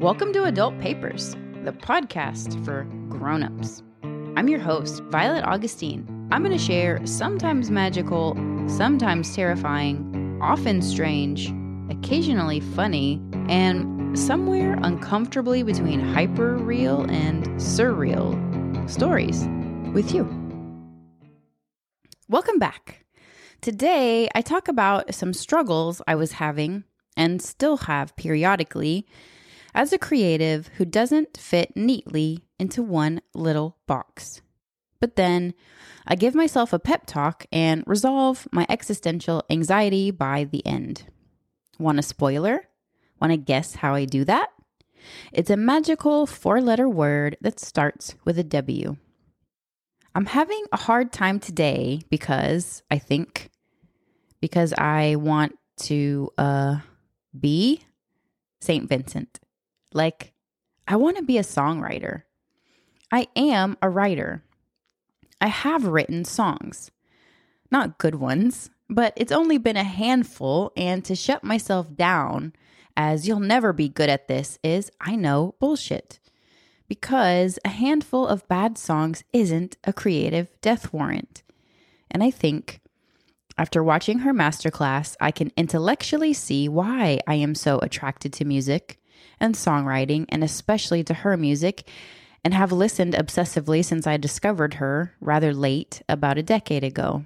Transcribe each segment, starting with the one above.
Welcome to Adult Papers, the podcast for grown-ups. I'm your host, Violet Augustine. I'm going to share sometimes magical, sometimes terrifying, often strange, occasionally funny, and somewhere uncomfortably between hyper real and surreal stories with you. Welcome back. Today, I talk about some struggles I was having and still have periodically as a creative who doesn't fit neatly into one little box. But then I give myself a pep talk and resolve my existential anxiety by the end. Want a spoiler? Want to guess how I do that? It's a magical four letter word that starts with a W. I'm having a hard time today because I think because I want to uh be St. Vincent. Like I want to be a songwriter. I am a writer. I have written songs. Not good ones, but it's only been a handful and to shut myself down as you'll never be good at this is I know bullshit. Because a handful of bad songs isn't a creative death warrant. And I think after watching her masterclass, I can intellectually see why I am so attracted to music and songwriting, and especially to her music, and have listened obsessively since I discovered her rather late, about a decade ago.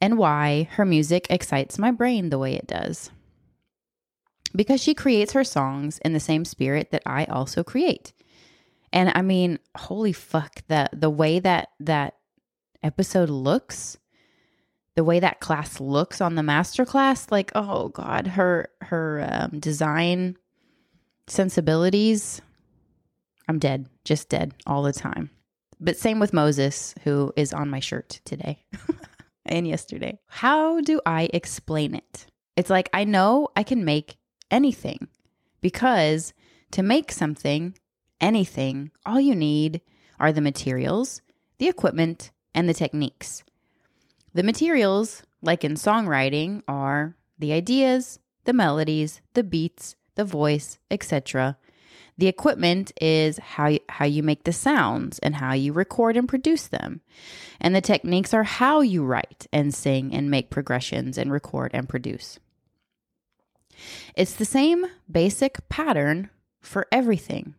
And why her music excites my brain the way it does. Because she creates her songs in the same spirit that I also create. And I mean, holy fuck, the the way that that episode looks the way that class looks on the master class like oh god her her um, design sensibilities i'm dead just dead all the time. But same with moses who is on my shirt today and yesterday. How do i explain it? It's like i know i can make anything because to make something anything all you need are the materials the equipment and the techniques the materials, like in songwriting, are the ideas, the melodies, the beats, the voice, etc. The equipment is how you, how you make the sounds and how you record and produce them. And the techniques are how you write and sing and make progressions and record and produce. It's the same basic pattern for everything.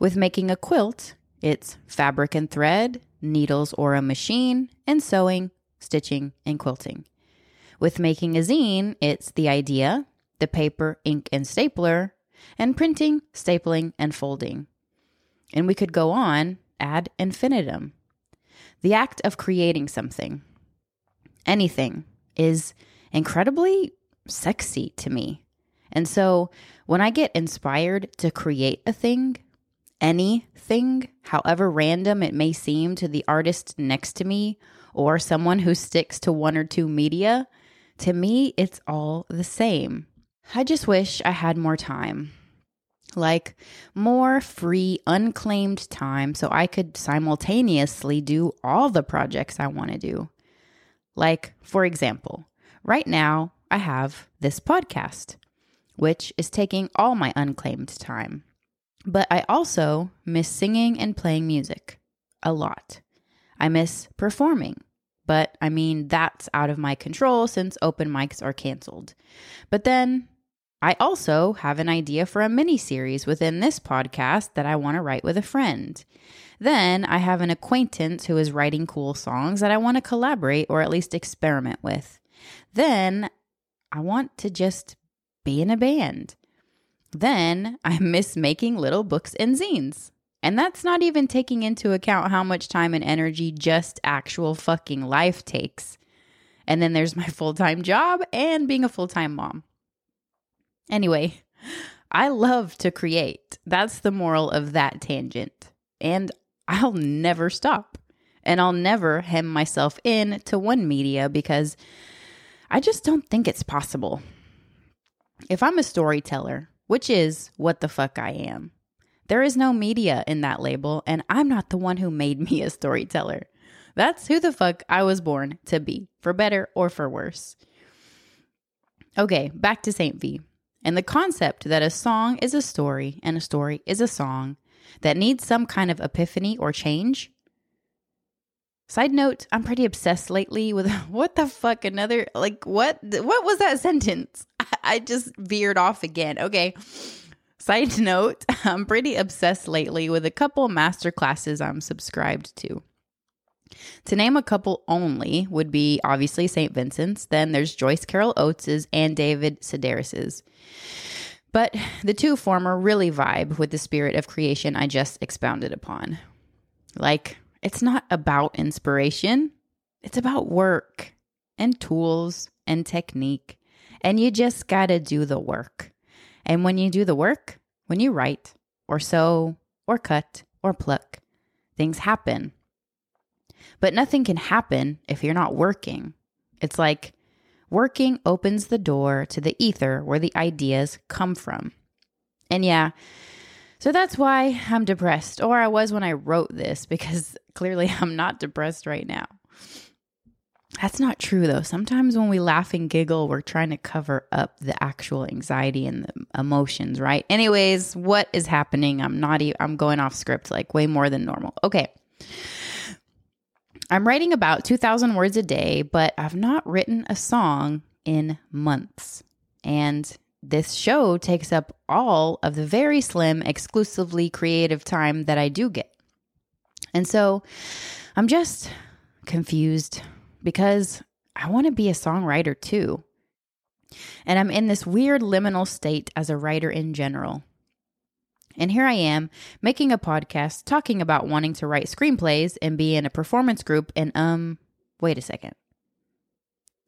With making a quilt, it's fabric and thread, needles or a machine, and sewing stitching, and quilting. With making a zine, it's the idea, the paper, ink, and stapler, and printing, stapling, and folding. And we could go on ad infinitum. The act of creating something, anything, is incredibly sexy to me. And so when I get inspired to create a thing, anything, however random it may seem to the artist next to me or someone who sticks to one or two media, to me, it's all the same. I just wish I had more time. Like more free, unclaimed time so I could simultaneously do all the projects I want to do. Like, for example, right now I have this podcast, which is taking all my unclaimed time. But I also miss singing and playing music a lot. I miss performing, but I mean, that's out of my control since open mics are canceled. But then I also have an idea for a mini series within this podcast that I want to write with a friend. Then I have an acquaintance who is writing cool songs that I want to collaborate or at least experiment with. Then I want to just be in a band. Then I miss making little books and zines. And that's not even taking into account how much time and energy just actual fucking life takes. And then there's my full time job and being a full time mom. Anyway, I love to create. That's the moral of that tangent. And I'll never stop. And I'll never hem myself in to one media because I just don't think it's possible. If I'm a storyteller, which is what the fuck I am. There is no media in that label, and I'm not the one who made me a storyteller. That's who the fuck I was born to be, for better or for worse. Okay, back to St. V. And the concept that a song is a story and a story is a song that needs some kind of epiphany or change. Side note, I'm pretty obsessed lately with what the fuck another like what what was that sentence? I just veered off again. Okay. Side note, I'm pretty obsessed lately with a couple master classes I'm subscribed to. To name a couple only would be obviously St. Vincent's, then there's Joyce Carol Oates's and David Sedaris's. But the two former really vibe with the spirit of creation I just expounded upon. Like, it's not about inspiration, it's about work and tools and technique. And you just gotta do the work. And when you do the work, when you write or sew or cut or pluck, things happen. But nothing can happen if you're not working. It's like working opens the door to the ether where the ideas come from. And yeah, so that's why I'm depressed, or I was when I wrote this, because clearly I'm not depressed right now. That's not true though. Sometimes when we laugh and giggle, we're trying to cover up the actual anxiety and the emotions, right? Anyways, what is happening? I'm not even, I'm going off script like way more than normal. Okay. I'm writing about 2,000 words a day, but I've not written a song in months. And this show takes up all of the very slim, exclusively creative time that I do get. And so I'm just confused because I want to be a songwriter too. And I'm in this weird liminal state as a writer in general. And here I am making a podcast talking about wanting to write screenplays and be in a performance group. And, um, wait a second.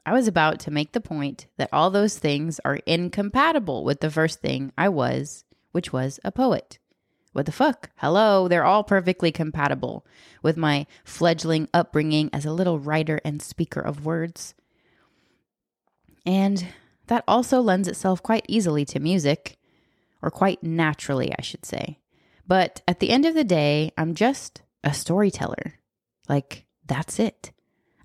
I was about to make the point that all those things are incompatible with the first thing I was, which was a poet. What the fuck? Hello, they're all perfectly compatible with my fledgling upbringing as a little writer and speaker of words. And that also lends itself quite easily to music or quite naturally, I should say. But at the end of the day, I'm just a storyteller. Like, that's it.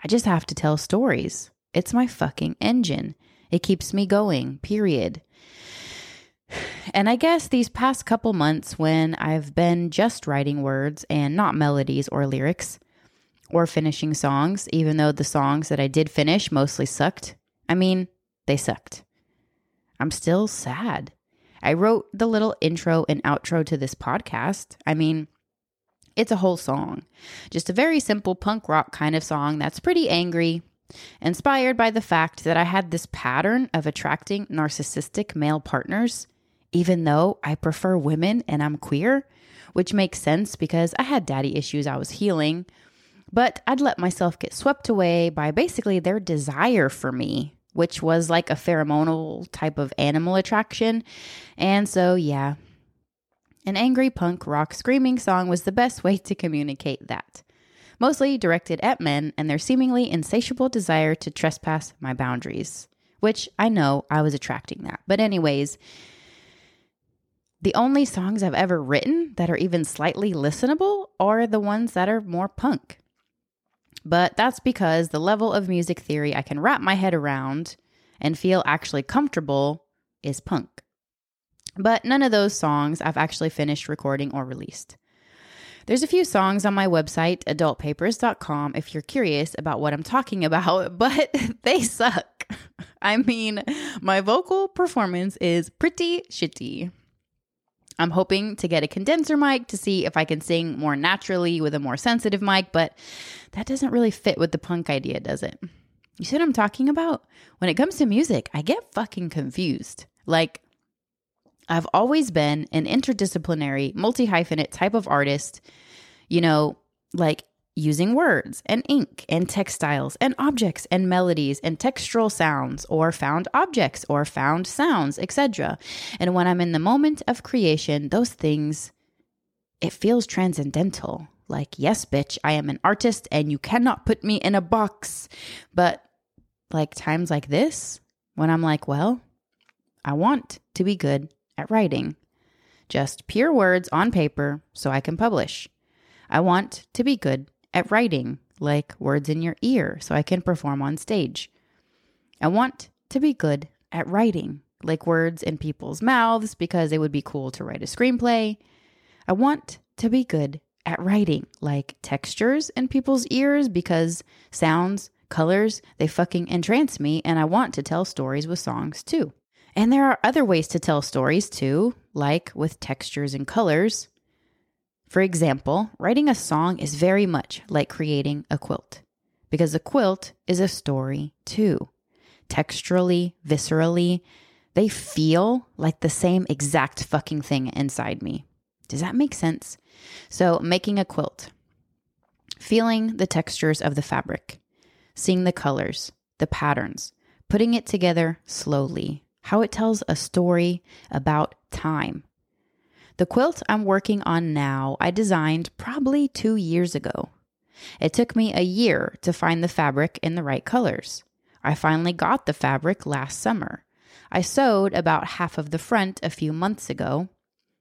I just have to tell stories. It's my fucking engine. It keeps me going, period. And I guess these past couple months, when I've been just writing words and not melodies or lyrics or finishing songs, even though the songs that I did finish mostly sucked, I mean, they sucked. I'm still sad. I wrote the little intro and outro to this podcast. I mean, it's a whole song. Just a very simple punk rock kind of song that's pretty angry, inspired by the fact that I had this pattern of attracting narcissistic male partners, even though I prefer women and I'm queer, which makes sense because I had daddy issues I was healing. But I'd let myself get swept away by basically their desire for me which was like a pheromonal type of animal attraction. And so, yeah, an angry punk rock screaming song was the best way to communicate that. Mostly directed at men and their seemingly insatiable desire to trespass my boundaries, which I know I was attracting that. But, anyways, the only songs I've ever written that are even slightly listenable are the ones that are more punk. But that's because the level of music theory I can wrap my head around and feel actually comfortable is punk. But none of those songs I've actually finished recording or released. There's a few songs on my website, adultpapers.com, if you're curious about what I'm talking about, but they suck. I mean, my vocal performance is pretty shitty. I'm hoping to get a condenser mic to see if I can sing more naturally with a more sensitive mic, but that doesn't really fit with the punk idea, does it? You see what I'm talking about? When it comes to music, I get fucking confused. Like, I've always been an interdisciplinary, multi hyphenate type of artist, you know, like using words and ink and textiles and objects and melodies and textural sounds or found objects or found sounds, etc. And when I'm in the moment of creation, those things, it feels transcendental. Like, yes, bitch, I am an artist and you cannot put me in a box. But like times like this, when I'm like, well, I want to be good at writing. Just pure words on paper so I can publish. I want to be good at writing, like words in your ear, so I can perform on stage. I want to be good at writing, like words in people's mouths because it would be cool to write a screenplay. I want to be good at writing, like textures in people's ears because sounds, colors, they fucking entrance me, and I want to tell stories with songs too. And there are other ways to tell stories too, like with textures and colors. For example, writing a song is very much like creating a quilt, because a quilt is a story too. Texturally, viscerally, they feel like the same exact fucking thing inside me. Does that make sense? So, making a quilt, feeling the textures of the fabric, seeing the colors, the patterns, putting it together slowly, how it tells a story about time. The quilt I'm working on now, I designed probably two years ago. It took me a year to find the fabric in the right colors. I finally got the fabric last summer. I sewed about half of the front a few months ago,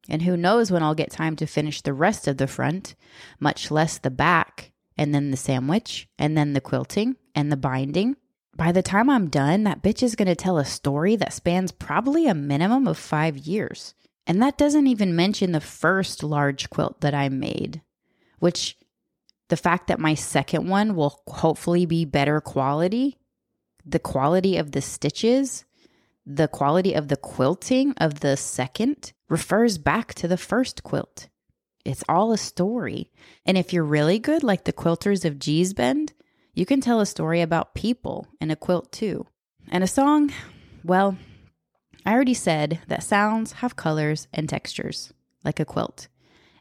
and who knows when I'll get time to finish the rest of the front, much less the back, and then the sandwich, and then the quilting and the binding. By the time I'm done, that bitch is going to tell a story that spans probably a minimum of five years. And that doesn't even mention the first large quilt that I made, which the fact that my second one will hopefully be better quality, the quality of the stitches, the quality of the quilting of the second refers back to the first quilt. It's all a story. And if you're really good, like the quilters of Gee's Bend, you can tell a story about people in a quilt too. And a song, well, I already said that sounds have colors and textures, like a quilt,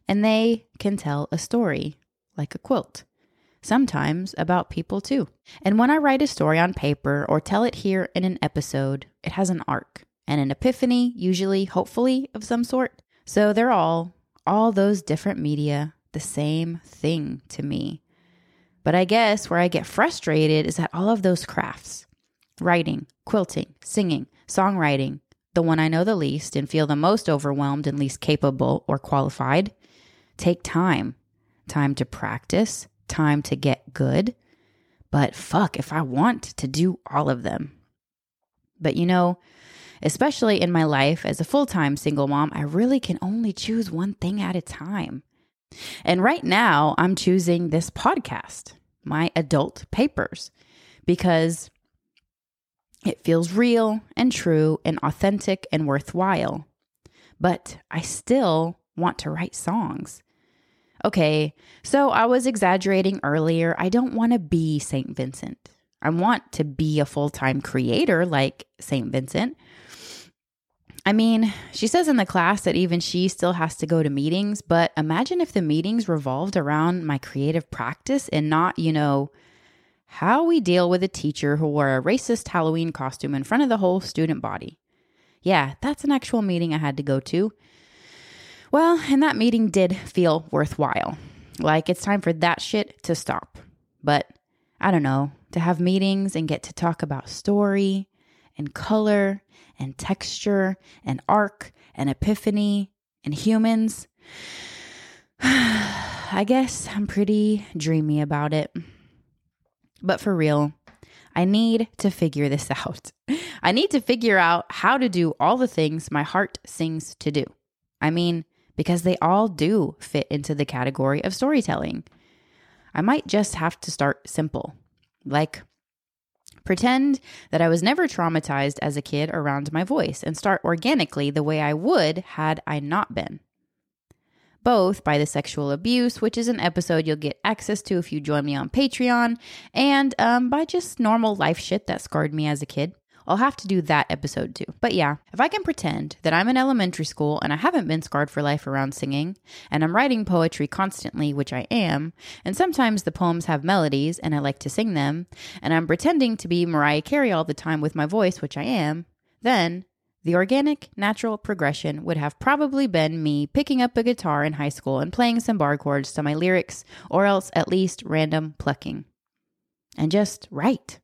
and they can tell a story, like a quilt, sometimes about people too. And when I write a story on paper or tell it here in an episode, it has an arc and an epiphany, usually, hopefully, of some sort. So they're all all those different media the same thing to me. But I guess where I get frustrated is that all of those crafts writing, quilting, singing, songwriting, the one I know the least and feel the most overwhelmed and least capable or qualified take time. Time to practice, time to get good. But fuck, if I want to do all of them. But you know, Especially in my life as a full time single mom, I really can only choose one thing at a time. And right now, I'm choosing this podcast, my adult papers, because it feels real and true and authentic and worthwhile. But I still want to write songs. Okay, so I was exaggerating earlier. I don't want to be St. Vincent. I want to be a full time creator like St. Vincent, I mean, she says in the class that even she still has to go to meetings, but imagine if the meetings revolved around my creative practice and not, you know, how we deal with a teacher who wore a racist Halloween costume in front of the whole student body. Yeah, that's an actual meeting I had to go to. Well, and that meeting did feel worthwhile. Like it's time for that shit to stop. But I don't know, to have meetings and get to talk about story and color and texture and arc and epiphany and humans. I guess I'm pretty dreamy about it. But for real, I need to figure this out. I need to figure out how to do all the things my heart sings to do. I mean, because they all do fit into the category of storytelling. I might just have to start simple, like Pretend that I was never traumatized as a kid around my voice and start organically the way I would had I not been. Both by the sexual abuse, which is an episode you'll get access to if you join me on Patreon, and um, by just normal life shit that scarred me as a kid. I'll have to do that episode too. But yeah, if I can pretend that I'm in elementary school and I haven't been scarred for life around singing, and I'm writing poetry constantly, which I am, and sometimes the poems have melodies and I like to sing them, and I'm pretending to be Mariah Carey all the time with my voice, which I am, then the organic, natural progression would have probably been me picking up a guitar in high school and playing some bar chords to my lyrics, or else at least random plucking. And just write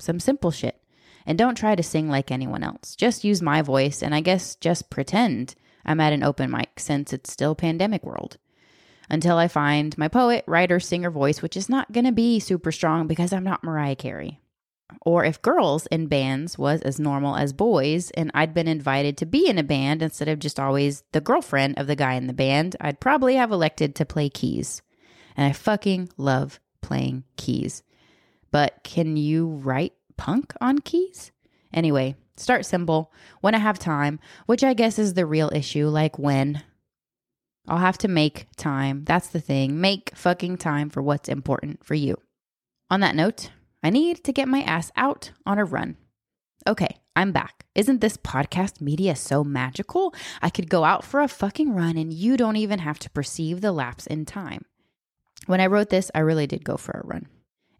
some simple shit. And don't try to sing like anyone else. Just use my voice and I guess just pretend I'm at an open mic since it's still pandemic world. Until I find my poet, writer, singer voice, which is not going to be super strong because I'm not Mariah Carey. Or if girls in bands was as normal as boys and I'd been invited to be in a band instead of just always the girlfriend of the guy in the band, I'd probably have elected to play keys. And I fucking love playing keys. But can you write punk on keys? Anyway, start simple when I have time, which I guess is the real issue, like when. I'll have to make time. That's the thing. Make fucking time for what's important for you. On that note, I need to get my ass out on a run. Okay, I'm back. Isn't this podcast media so magical? I could go out for a fucking run and you don't even have to perceive the lapse in time. When I wrote this, I really did go for a run.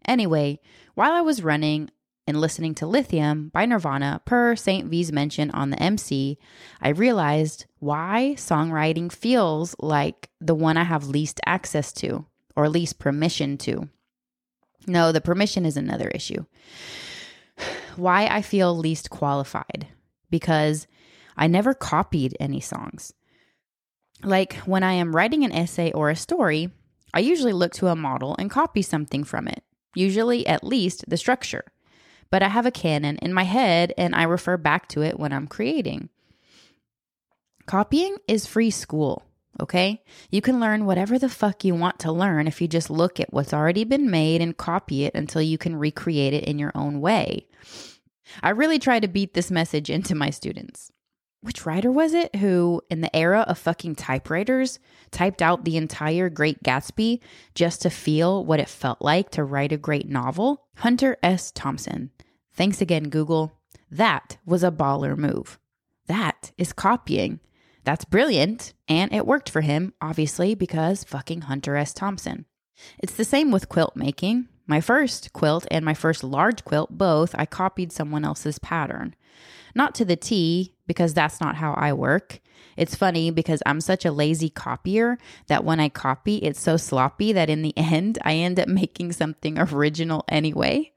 Anyway, while I was running and listening to Lithium by Nirvana per St. V's mention on the MC, I realized why songwriting feels like the one I have least access to, or least permission to. No, the permission is another issue. Why I feel least qualified because I never copied any songs. Like when I am writing an essay or a story, I usually look to a model and copy something from it, usually at least the structure. But I have a canon in my head and I refer back to it when I'm creating. Copying is free school. Okay? You can learn whatever the fuck you want to learn if you just look at what's already been made and copy it until you can recreate it in your own way. I really try to beat this message into my students. Which writer was it who, in the era of fucking typewriters, typed out the entire Great Gatsby just to feel what it felt like to write a great novel? Hunter S. Thompson. Thanks again, Google. That was a baller move. That is copying. That's brilliant. And it worked for him, obviously, because fucking Hunter S. Thompson. It's the same with quilt making. My first quilt and my first large quilt, both, I copied someone else's pattern. Not to the T, because that's not how I work. It's funny because I'm such a lazy copier that when I copy, it's so sloppy that in the end, I end up making something original anyway.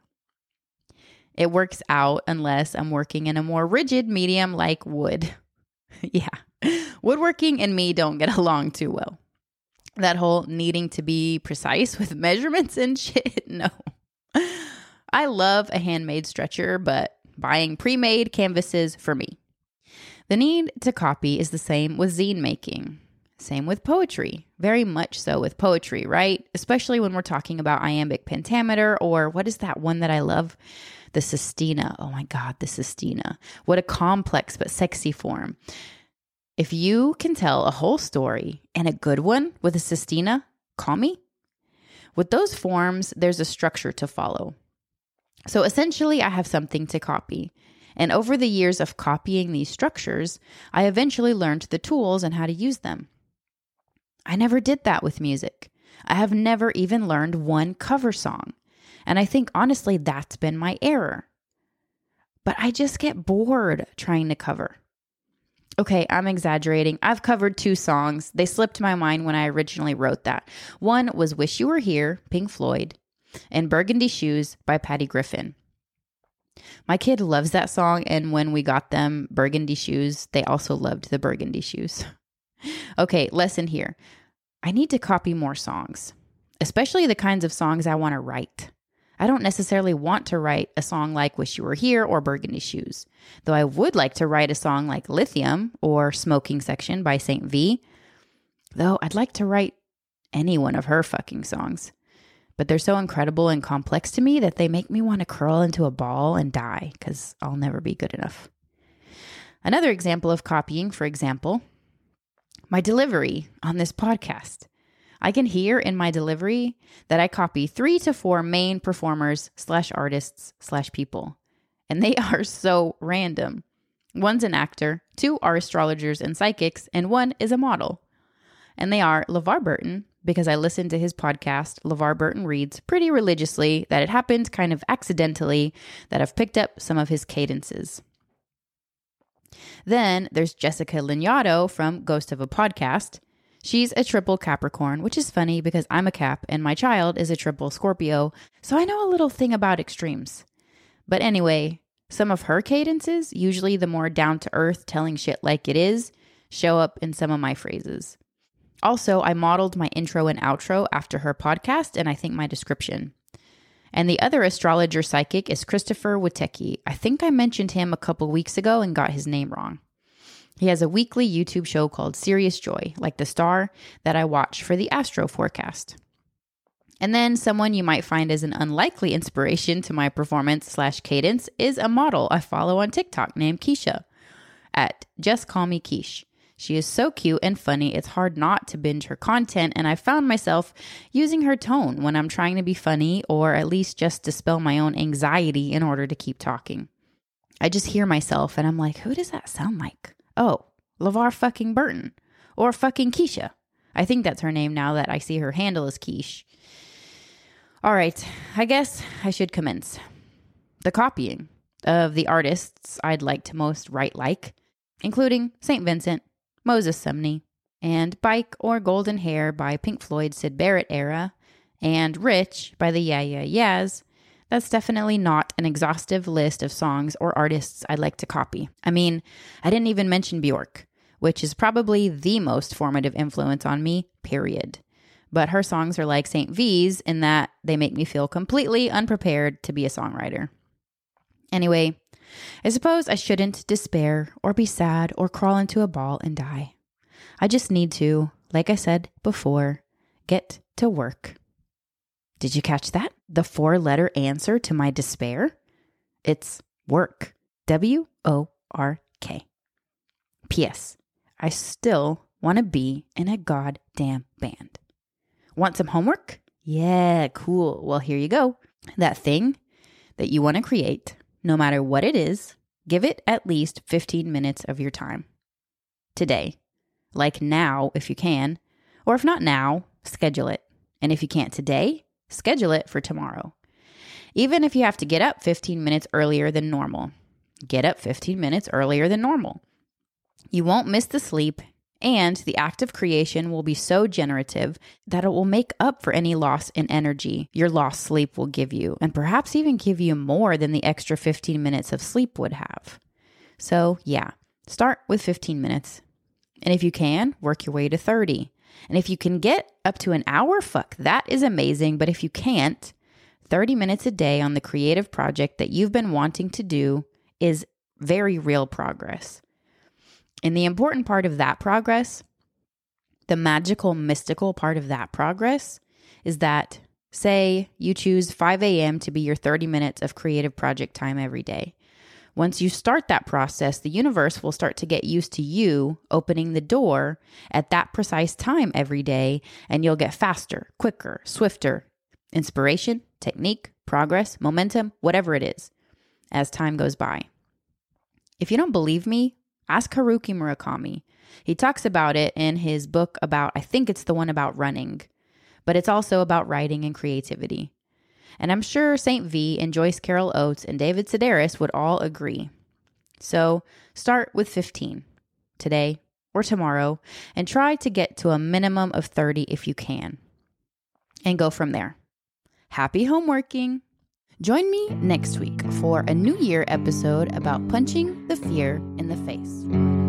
It works out unless I'm working in a more rigid medium like wood. yeah. Woodworking and me don't get along too well. That whole needing to be precise with measurements and shit, no. I love a handmade stretcher, but buying pre made canvases for me. The need to copy is the same with zine making. Same with poetry. Very much so with poetry, right? Especially when we're talking about iambic pentameter or what is that one that I love? The sestina. Oh my God, the sestina. What a complex but sexy form. If you can tell a whole story and a good one with a sestina, call me. With those forms, there's a structure to follow. So essentially, I have something to copy. And over the years of copying these structures, I eventually learned the tools and how to use them. I never did that with music. I have never even learned one cover song. And I think honestly, that's been my error. But I just get bored trying to cover. Okay, I'm exaggerating. I've covered two songs. They slipped my mind when I originally wrote that. One was Wish You Were Here, Pink Floyd, and Burgundy Shoes by Patty Griffin. My kid loves that song, and when we got them burgundy shoes, they also loved the burgundy shoes. okay, lesson here. I need to copy more songs, especially the kinds of songs I want to write. I don't necessarily want to write a song like Wish You Were Here or Burgundy Shoes, though I would like to write a song like Lithium or Smoking Section by St. V, though I'd like to write any one of her fucking songs. But they're so incredible and complex to me that they make me want to curl into a ball and die because I'll never be good enough. Another example of copying, for example, my delivery on this podcast. I can hear in my delivery that I copy three to four main performers slash artists slash people. And they are so random. One's an actor, two are astrologers and psychics, and one is a model. And they are LeVar Burton, because I listened to his podcast, LeVar Burton Reads, pretty religiously, that it happened kind of accidentally that I've picked up some of his cadences. Then there's Jessica Lanyadoo from Ghost of a Podcast, She's a triple Capricorn, which is funny because I'm a Cap and my child is a triple Scorpio, so I know a little thing about extremes. But anyway, some of her cadences, usually the more down to earth, telling shit like it is, show up in some of my phrases. Also, I modeled my intro and outro after her podcast and I think my description. And the other astrologer psychic is Christopher Witecki. I think I mentioned him a couple weeks ago and got his name wrong. He has a weekly YouTube show called Sirius Joy, like the star that I watch for the astro forecast. And then someone you might find as an unlikely inspiration to my performance slash cadence is a model I follow on TikTok named Keisha at Just Call Me Quiche. She is so cute and funny, it's hard not to binge her content, and I found myself using her tone when I'm trying to be funny or at least just dispel my own anxiety in order to keep talking. I just hear myself and I'm like, who does that sound like? Oh, LeVar fucking Burton or fucking Keisha. I think that's her name now that I see her handle as Quiche. All right, I guess I should commence. The copying of the artists I'd like to most write like, including St. Vincent, Moses Sumney, and Bike or Golden Hair by Pink Floyd Syd Barrett era, and Rich by the Yeah Yeah Yeahs, that's definitely not an exhaustive list of songs or artists I'd like to copy. I mean, I didn't even mention Bjork, which is probably the most formative influence on me, period. But her songs are like St. V's in that they make me feel completely unprepared to be a songwriter. Anyway, I suppose I shouldn't despair or be sad or crawl into a ball and die. I just need to, like I said before, get to work. Did you catch that? The four letter answer to my despair? It's work. W O R K. P.S. I still want to be in a goddamn band. Want some homework? Yeah, cool. Well, here you go. That thing that you want to create, no matter what it is, give it at least 15 minutes of your time. Today. Like now, if you can. Or if not now, schedule it. And if you can't today, schedule it for tomorrow. Even if you have to get up 15 minutes earlier than normal, get up 15 minutes earlier than normal. You won't miss the sleep and the act of creation will be so generative that it will make up for any loss in energy your lost sleep will give you, and perhaps even give you more than the extra 15 minutes of sleep would have. So, yeah, start with 15 minutes. And if you can, work your way to 30. And if you can get up to an hour, fuck, that is amazing. But if you can't, 30 minutes a day on the creative project that you've been wanting to do is very real progress. And the important part of that progress, the magical, mystical part of that progress, is that say you choose 5 a.m. to be your 30 minutes of creative project time every day. Once you start that process, the universe will start to get used to you opening the door at that precise time every day, and you'll get faster, quicker, swifter. Inspiration, technique, progress, momentum, whatever it is, as time goes by. If you don't believe me, Ask Haruki Murakami. He talks about it in his book about, I think it's the one about running, but it's also about writing and creativity. And I'm sure St. V and Joyce Carol Oates and David Sedaris would all agree. So start with 15 today or tomorrow and try to get to a minimum of 30 if you can. And go from there. Happy homeworking! Join me next week for a New Year episode about punching the fear in the face.